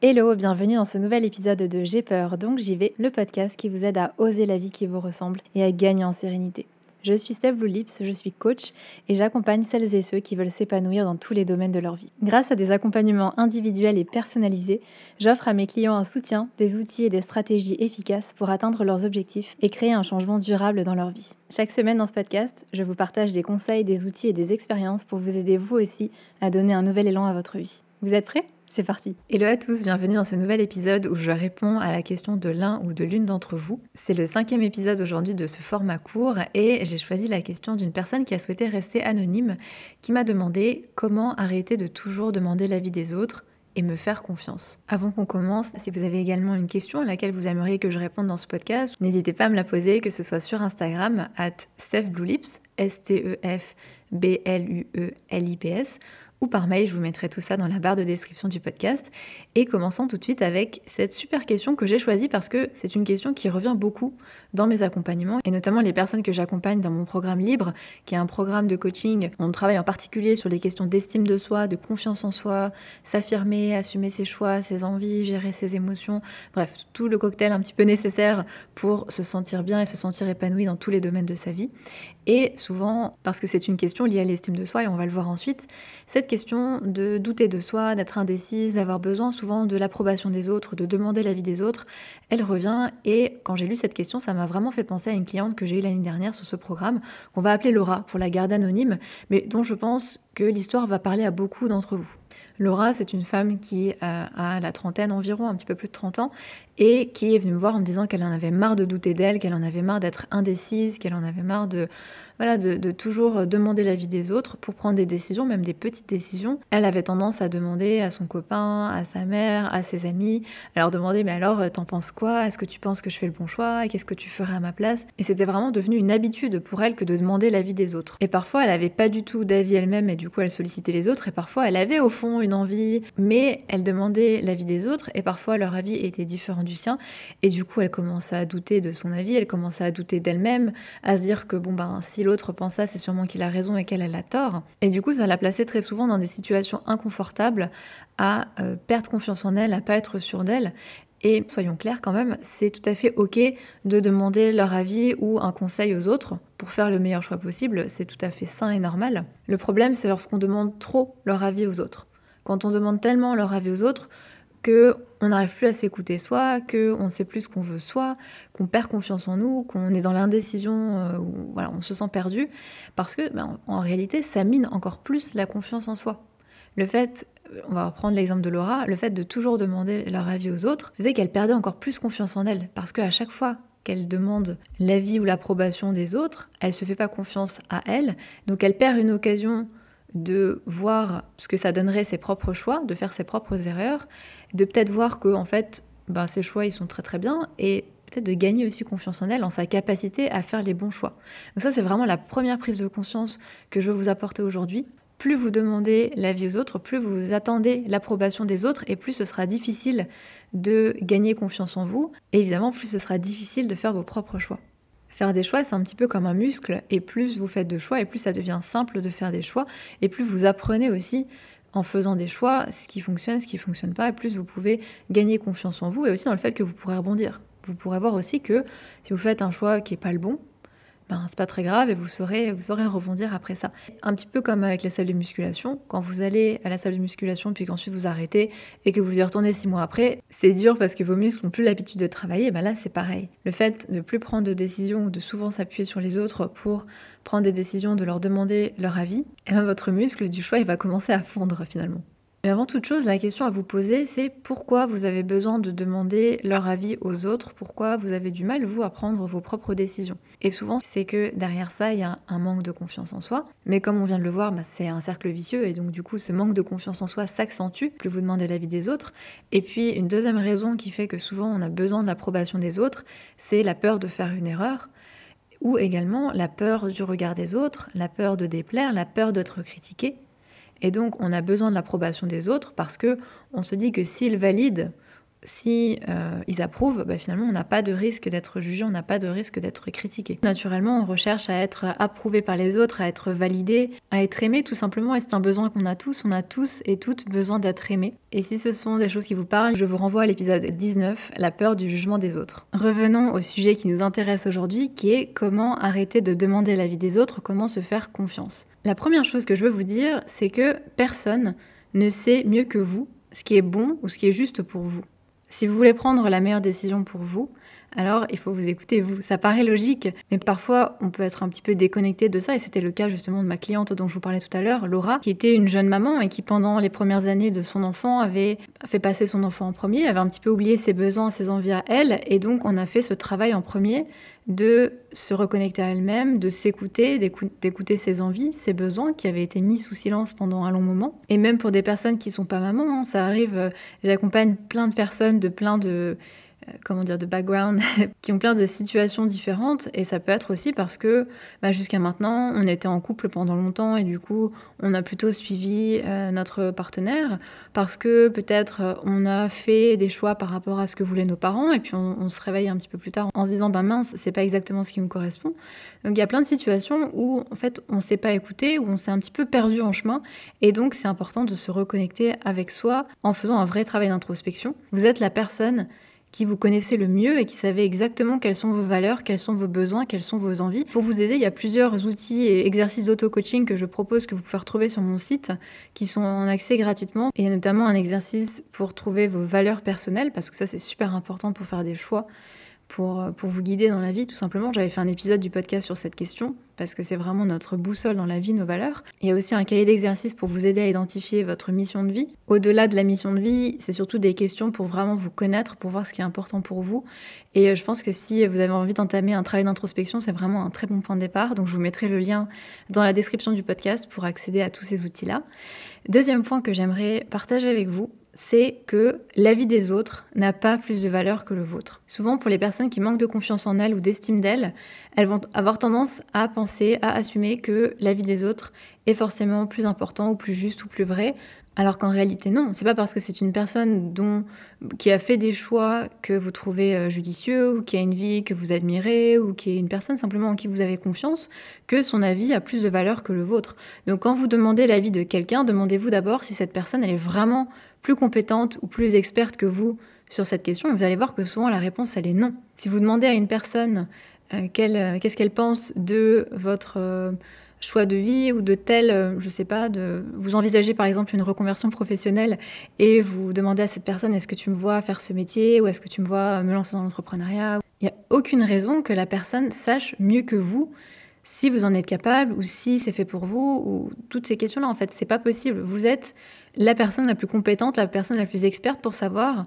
Hello, bienvenue dans ce nouvel épisode de J'ai peur, donc j'y vais, le podcast qui vous aide à oser la vie qui vous ressemble et à gagner en sérénité. Je suis Steph Blue Lips, je suis coach et j'accompagne celles et ceux qui veulent s'épanouir dans tous les domaines de leur vie. Grâce à des accompagnements individuels et personnalisés, j'offre à mes clients un soutien, des outils et des stratégies efficaces pour atteindre leurs objectifs et créer un changement durable dans leur vie. Chaque semaine dans ce podcast, je vous partage des conseils, des outils et des expériences pour vous aider vous aussi à donner un nouvel élan à votre vie. Vous êtes prêts? C'est parti. Hello à tous, bienvenue dans ce nouvel épisode où je réponds à la question de l'un ou de l'une d'entre vous. C'est le cinquième épisode aujourd'hui de ce format court et j'ai choisi la question d'une personne qui a souhaité rester anonyme, qui m'a demandé comment arrêter de toujours demander l'avis des autres et me faire confiance. Avant qu'on commence, si vous avez également une question à laquelle vous aimeriez que je réponde dans ce podcast, n'hésitez pas à me la poser, que ce soit sur Instagram, at StefBlueLips, S-T-E-F-B-L-U-E-L-I-P-S, ou par mail, je vous mettrai tout ça dans la barre de description du podcast. Et commençons tout de suite avec cette super question que j'ai choisie parce que c'est une question qui revient beaucoup dans mes accompagnements et notamment les personnes que j'accompagne dans mon programme libre, qui est un programme de coaching. On travaille en particulier sur les questions d'estime de soi, de confiance en soi, s'affirmer, assumer ses choix, ses envies, gérer ses émotions, bref, tout le cocktail un petit peu nécessaire pour se sentir bien et se sentir épanoui dans tous les domaines de sa vie. Et souvent, parce que c'est une question liée à l'estime de soi, et on va le voir ensuite, cette question de douter de soi, d'être indécise, d'avoir besoin souvent de l'approbation des autres, de demander l'avis des autres, elle revient. Et quand j'ai lu cette question, ça m'a vraiment fait penser à une cliente que j'ai eue l'année dernière sur ce programme, qu'on va appeler Laura pour la garde anonyme, mais dont je pense que l'histoire va parler à beaucoup d'entre vous. Laura, c'est une femme qui euh, a la trentaine environ, un petit peu plus de 30 ans, et qui est venue me voir en me disant qu'elle en avait marre de douter d'elle, qu'elle en avait marre d'être indécise, qu'elle en avait marre de, voilà, de, toujours demander l'avis des autres pour prendre des décisions, même des petites décisions. Elle avait tendance à demander à son copain, à sa mère, à ses amis, à leur demander mais alors t'en penses quoi? Est-ce que tu penses que je fais le bon choix? Qu'est-ce que tu ferais à ma place? Et c'était vraiment devenu une habitude pour elle que de demander l'avis des autres. Et parfois elle n'avait pas du tout d'avis elle-même et du coup elle sollicitait les autres et parfois elle avait au fond une envie, mais elle demandait l'avis des autres et parfois leur avis était différent du sien et du coup elle commençait à douter de son avis, elle commençait à douter d'elle-même, à se dire que bon ben si l'autre pense ça, c'est sûrement qu'il a raison et qu'elle a tort. Et du coup, ça l'a placée très souvent dans des situations inconfortables, à euh, perdre confiance en elle, à pas être sûre d'elle. Et soyons clairs quand même, c'est tout à fait ok de demander leur avis ou un conseil aux autres pour faire le meilleur choix possible, c'est tout à fait sain et normal. Le problème, c'est lorsqu'on demande trop leur avis aux autres. Quand on demande tellement leur avis aux autres que on n'arrive plus à s'écouter soi, qu'on ne sait plus ce qu'on veut soi, qu'on perd confiance en nous, qu'on est dans l'indécision, euh, voilà, on se sent perdu, parce que ben, en réalité, ça mine encore plus la confiance en soi. Le fait, on va reprendre l'exemple de Laura, le fait de toujours demander leur avis aux autres faisait qu'elle perdait encore plus confiance en elle, parce qu'à chaque fois qu'elle demande l'avis ou l'approbation des autres, elle se fait pas confiance à elle, donc elle perd une occasion de voir ce que ça donnerait ses propres choix, de faire ses propres erreurs, de peut-être voir que en fait, ben, ses choix ils sont très très bien et peut-être de gagner aussi confiance en elle, en sa capacité à faire les bons choix. Donc ça c'est vraiment la première prise de conscience que je veux vous apporter aujourd'hui. Plus vous demandez l'avis aux autres, plus vous attendez l'approbation des autres et plus ce sera difficile de gagner confiance en vous. Et évidemment, plus ce sera difficile de faire vos propres choix. Faire des choix, c'est un petit peu comme un muscle, et plus vous faites de choix, et plus ça devient simple de faire des choix, et plus vous apprenez aussi en faisant des choix ce qui fonctionne, ce qui ne fonctionne pas, et plus vous pouvez gagner confiance en vous, et aussi dans le fait que vous pourrez rebondir. Vous pourrez voir aussi que si vous faites un choix qui n'est pas le bon, ben, c'est pas très grave et vous saurez, vous saurez rebondir après ça. Un petit peu comme avec la salle de musculation, quand vous allez à la salle de musculation puis qu'ensuite vous arrêtez et que vous y retournez six mois après, c'est dur parce que vos muscles n'ont plus l'habitude de travailler, ben là c'est pareil. Le fait de ne plus prendre de décisions ou de souvent s'appuyer sur les autres pour prendre des décisions, de leur demander leur avis, et eh ben votre muscle du choix il va commencer à fondre finalement. Mais avant toute chose, la question à vous poser, c'est pourquoi vous avez besoin de demander leur avis aux autres, pourquoi vous avez du mal, vous, à prendre vos propres décisions? Et souvent, c'est que derrière ça, il y a un manque de confiance en soi. Mais comme on vient de le voir, bah, c'est un cercle vicieux, et donc du coup, ce manque de confiance en soi s'accentue, plus vous demandez l'avis des autres. Et puis, une deuxième raison qui fait que souvent on a besoin de l'approbation des autres, c'est la peur de faire une erreur ou également la peur du regard des autres, la peur de déplaire, la peur d'être critiqué. Et donc, on a besoin de l'approbation des autres parce que on se dit que s'ils valident si euh, ils approuvent, bah, finalement, on n'a pas de risque d'être jugé, on n'a pas de risque d'être critiqué. Naturellement, on recherche à être approuvé par les autres, à être validé, à être aimé tout simplement, et c'est un besoin qu'on a tous. On a tous et toutes besoin d'être aimés. Et si ce sont des choses qui vous parlent, je vous renvoie à l'épisode 19, la peur du jugement des autres. Revenons au sujet qui nous intéresse aujourd'hui, qui est comment arrêter de demander l'avis des autres, comment se faire confiance. La première chose que je veux vous dire, c'est que personne ne sait mieux que vous ce qui est bon ou ce qui est juste pour vous. Si vous voulez prendre la meilleure décision pour vous, alors il faut vous écouter vous. Ça paraît logique, mais parfois on peut être un petit peu déconnecté de ça, et c'était le cas justement de ma cliente dont je vous parlais tout à l'heure, Laura, qui était une jeune maman et qui pendant les premières années de son enfant avait fait passer son enfant en premier, avait un petit peu oublié ses besoins, ses envies à elle, et donc on a fait ce travail en premier de se reconnecter à elle-même, de s'écouter, d'écouter ses envies, ses besoins qui avaient été mis sous silence pendant un long moment. Et même pour des personnes qui sont pas mamans, hein, ça arrive, euh, j'accompagne plein de personnes de plein de comment dire, de background, qui ont plein de situations différentes. Et ça peut être aussi parce que bah, jusqu'à maintenant, on était en couple pendant longtemps et du coup, on a plutôt suivi euh, notre partenaire parce que peut-être euh, on a fait des choix par rapport à ce que voulaient nos parents et puis on, se réveille un petit peu plus tard en se disant, bah mince, c'est pas exactement ce qui me correspond. Donc il y a plein de situations où en fait, on s'est pas écouté, où on s'est un petit peu perdu en chemin. Et donc, c'est important de se reconnecter avec soi en faisant un vrai travail d'introspection. Vous êtes la personne qui vous connaissez le mieux et qui savez exactement quelles sont vos valeurs, quels sont vos besoins, quelles sont vos envies. Pour vous aider, il y a plusieurs outils et exercices d'auto-coaching que je propose que vous pouvez retrouver sur mon site qui sont en accès gratuitement. Et il y a notamment un exercice pour trouver vos valeurs personnelles parce que ça c'est super important pour faire des choix pour, euh, pour vous guider dans la vie, tout simplement. J'avais fait un épisode du podcast sur cette question, parce que c'est vraiment notre boussole dans la vie, nos valeurs. Il y a aussi un cahier d'exercice pour vous aider à identifier votre mission de vie. Au-delà de la mission de vie, c'est surtout des questions pour vraiment vous connaître, pour voir ce qui est important pour vous. Et euh, je pense que si vous avez envie d'entamer un travail d'introspection, c'est vraiment un très bon point de départ. Donc je vous mettrai le lien dans la description du podcast pour accéder à tous ces outils-là. Deuxième point que j'aimerais partager avec vous, c'est que l'avis des autres n'a pas plus de valeur que le vôtre. Souvent, pour les personnes qui manquent de confiance en elles ou d'estime d'elles, elles vont avoir tendance à penser, à assumer que l'avis des autres est forcément plus important ou plus juste ou plus vrai, alors qu'en réalité non. C'est pas parce que c'est une personne dont, qui a fait des choix que vous trouvez euh, judicieux ou qui a une vie que vous admirez ou qui est une personne simplement en qui vous avez confiance que son avis a plus de valeur que le vôtre. Donc quand vous demandez l'avis de quelqu'un, demandez-vous d'abord si cette personne elle est vraiment plus compétente ou plus experte que vous sur cette question, et vous allez voir que souvent la réponse, elle est non. Si vous demandez à une personne euh, euh, qu'est-ce qu'elle pense de votre choix de vie ou de tel, je sais pas, de vous envisagez par exemple une reconversion professionnelle et vous demandez à cette personne est-ce que tu me vois faire ce métier ou est-ce que tu me vois me lancer dans l'entrepreneuriat, il n'y a aucune raison que la personne sache mieux que vous si vous en êtes capable ou si c'est fait pour vous ou toutes ces questions-là en fait, c'est pas possible. Vous êtes la personne la plus compétente, la personne la plus experte pour savoir,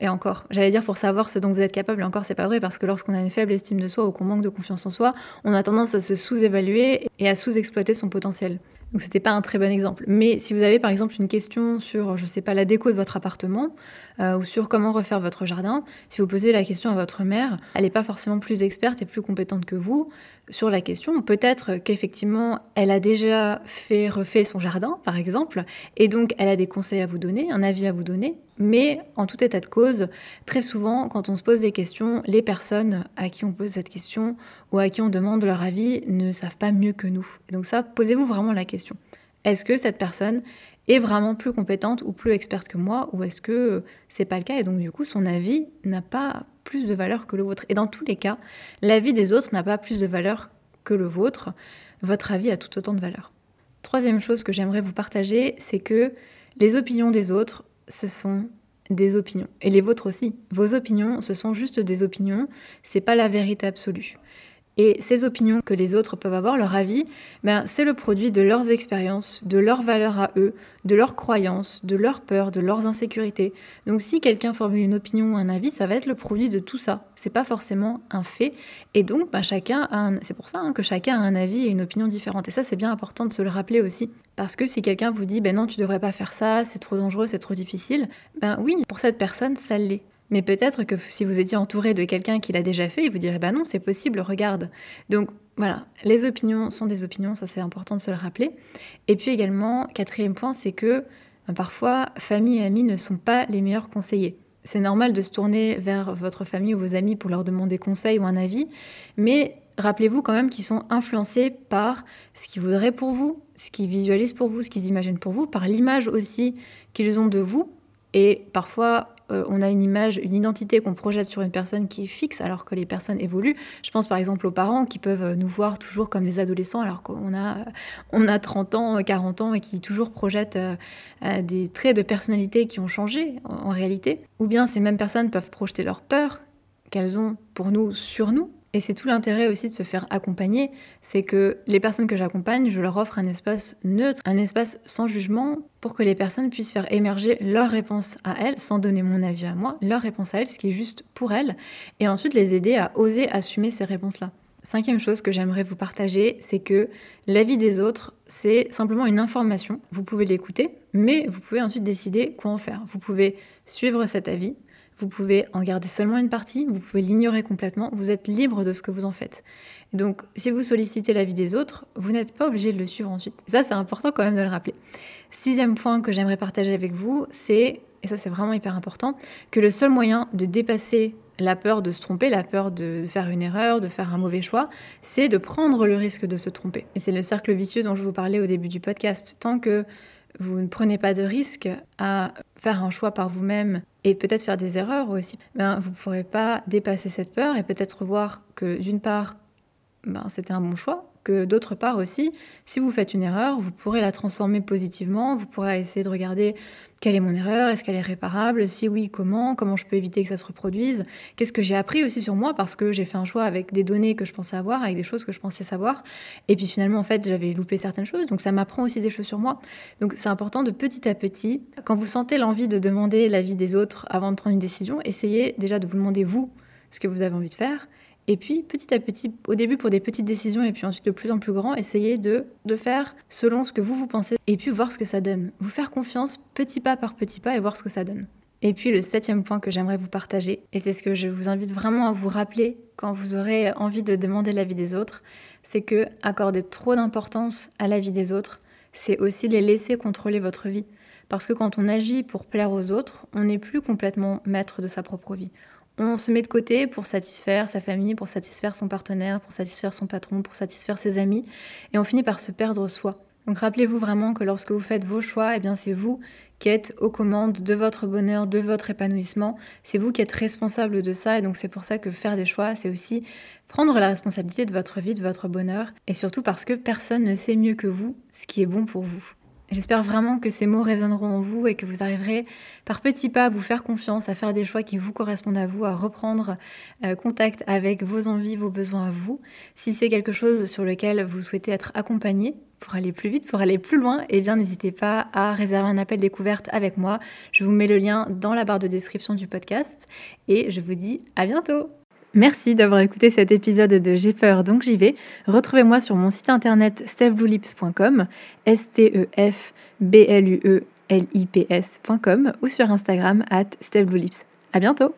et encore, j'allais dire pour savoir ce dont vous êtes capable, et encore c'est pas vrai parce que lorsqu'on a une faible estime de soi ou qu'on manque de confiance en soi, on a tendance à se sous-évaluer et à sous-exploiter son potentiel. Donc c'était pas un très bon exemple. Mais si vous avez par exemple une question sur, je sais pas, la déco de votre appartement euh, ou sur comment refaire votre jardin, si vous posez la question à votre mère, elle n'est pas forcément plus experte et plus compétente que vous sur la question. Peut-être qu'effectivement, elle a déjà fait refait son jardin, par exemple, et donc elle a des conseils à vous donner, un avis à vous donner. Mais en tout état de cause, très souvent, quand on se pose des questions, les personnes à qui on pose cette question ou à qui on demande leur avis ne savent pas mieux que nous. Et donc ça, posez-vous vraiment la question. Est-ce que cette personne est vraiment plus compétente ou plus experte que moi ou est-ce que c'est pas le cas et donc du coup son avis n'a pas plus de valeur que le vôtre et dans tous les cas l'avis des autres n'a pas plus de valeur que le vôtre votre avis a tout autant de valeur troisième chose que j'aimerais vous partager c'est que les opinions des autres ce sont des opinions. Et les vôtres aussi. Vos opinions, ce sont juste des opinions, c'est pas la vérité absolue. Et ces opinions que les autres peuvent avoir, leur avis, ben, c'est le produit de leurs expériences, de leurs valeurs à eux, de leurs croyances, de leurs peurs, de leurs insécurités. Donc si quelqu'un formule une opinion ou un avis, ça va être le produit de tout ça. C'est pas forcément un fait. Et donc, ben, chacun c'est pour ça hein, que chacun a un avis et une opinion différente. Et ça, c'est bien important de se le rappeler aussi. Parce que si quelqu'un vous dit, ben non, tu devrais pas faire ça, c'est trop dangereux, c'est trop difficile, ben oui, pour cette personne, ça l'est. Mais peut-être que si vous étiez entouré de quelqu'un qui l'a déjà fait, il vous dirait bah non, c'est possible, regarde. Donc voilà, les opinions sont des opinions, ça c'est important de se le rappeler. Et puis également, quatrième point, c'est que bah, parfois, famille et amis ne sont pas les meilleurs conseillers. c'est normal de se tourner vers votre famille ou vos amis pour leur demander conseil ou un avis, mais rappelez-vous quand même qu'ils sont influencés par ce qu'ils voudraient pour vous, ce qu'ils visualisent pour vous, ce qu'ils imaginent pour vous, par l'image aussi qu'ils ont de vous. Et parfois, euh, on a une image, une identité qu'on projette sur une personne qui est fixe alors que les personnes évoluent. Je pense par exemple aux parents qui peuvent nous voir toujours comme des adolescents alors qu'on a, on a 30 ans, 40 ans et qui toujours projettent euh, euh, des traits de personnalité qui ont changé en réalité. Ou bien ces mêmes personnes peuvent projeter leur peur qu'elles ont pour nous sur nous et c'est tout l'intérêt aussi de se faire accompagner, c'est que les personnes que j'accompagne, je leur offre un espace neutre, un espace sans jugement, pour que les personnes puissent faire émerger leur réponse à elles, sans donner mon avis à moi, leur réponse à elles, ce qui est juste pour elles, et ensuite les aider à oser assumer ces réponses-là. Cinquième chose que j'aimerais vous partager, c'est que l'avis des autres, c'est simplement une information. Vous pouvez l'écouter, mais vous pouvez ensuite décider quoi en faire. Vous pouvez suivre cet avis, vous pouvez en garder seulement une partie, vous pouvez l'ignorer complètement, vous êtes libre de ce que vous en faites. donc, si vous sollicitez l'avis des autres, vous n'êtes pas obligé de le suivre ensuite. ça, c'est important quand même de le rappeler. Sixième point que j'aimerais partager avec vous, c'est, et ça c'est vraiment hyper important, que le seul moyen de dépasser la peur de se tromper, la peur de faire une erreur, de faire un mauvais choix, c'est de prendre le risque de se tromper. Et c'est le cercle vicieux dont je vous parlais au début du podcast. Tant que vous ne prenez pas de risque à faire un choix par vous-même et peut-être faire des erreurs aussi, ben, vous ne pourrez pas dépasser cette peur et peut-être voir que d'une part, ben, c'était un bon choix, que d'autre part aussi, si vous faites une erreur, vous pourrez la transformer positivement, vous pourrez essayer de regarder quelle est mon erreur Est-ce qu'elle est réparable Si oui, comment Comment je peux éviter que ça se reproduise Qu'est-ce que j'ai appris aussi sur moi Parce que j'ai fait un choix avec des données que je pensais avoir, avec des choses que je pensais savoir. Et puis finalement, en fait, j'avais loupé certaines choses. Donc ça m'apprend aussi des choses sur moi. Donc c'est important de petit à petit, quand vous sentez l'envie de demander l'avis des autres avant de prendre une décision, essayez déjà de vous demander vous ce que vous avez envie de faire. Et puis, petit à petit, au début pour des petites décisions et puis ensuite de plus en plus grand, essayez de, de faire selon ce que vous vous pensez et puis voir ce que ça donne. Vous faire confiance petit pas par petit pas et voir ce que ça donne. Et puis le septième point que j'aimerais vous partager, et c'est ce que je vous invite vraiment à vous rappeler quand vous aurez envie de demander l'avis des autres, c'est que accorder trop d'importance à l'avis des autres, c'est aussi les laisser contrôler votre vie. Parce que quand on agit pour plaire aux autres, on n'est plus complètement maître de sa propre vie on se met de côté pour satisfaire sa famille, pour satisfaire son partenaire, pour satisfaire son patron, pour satisfaire ses amis, et on finit par se perdre soi. Donc rappelez-vous vraiment que lorsque vous faites vos choix, eh bien c'est vous qui êtes aux commandes de votre bonheur, de votre épanouissement. C'est vous qui êtes responsable de ça et donc c'est pour ça que faire des choix, c'est aussi prendre la responsabilité de votre vie, de votre bonheur et surtout parce que personne ne sait mieux que vous ce qui est bon pour vous. J'espère vraiment que ces mots résonneront en vous et que vous arriverez par petits pas à vous faire confiance, à faire des choix qui vous correspondent à vous, à reprendre euh, contact avec vos envies, vos besoins à vous. Si c'est quelque chose sur lequel vous souhaitez être accompagné pour aller plus vite, pour aller plus loin, eh bien n'hésitez pas à réserver un appel découverte avec moi. Je vous mets le lien dans la barre de description du podcast et je vous dis à bientôt Merci d'avoir écouté cet épisode de J'ai peur donc j'y vais. Retrouvez-moi sur mon site internet stefbluelips.com, s t e ou sur Instagram at stefbluelips. À bientôt.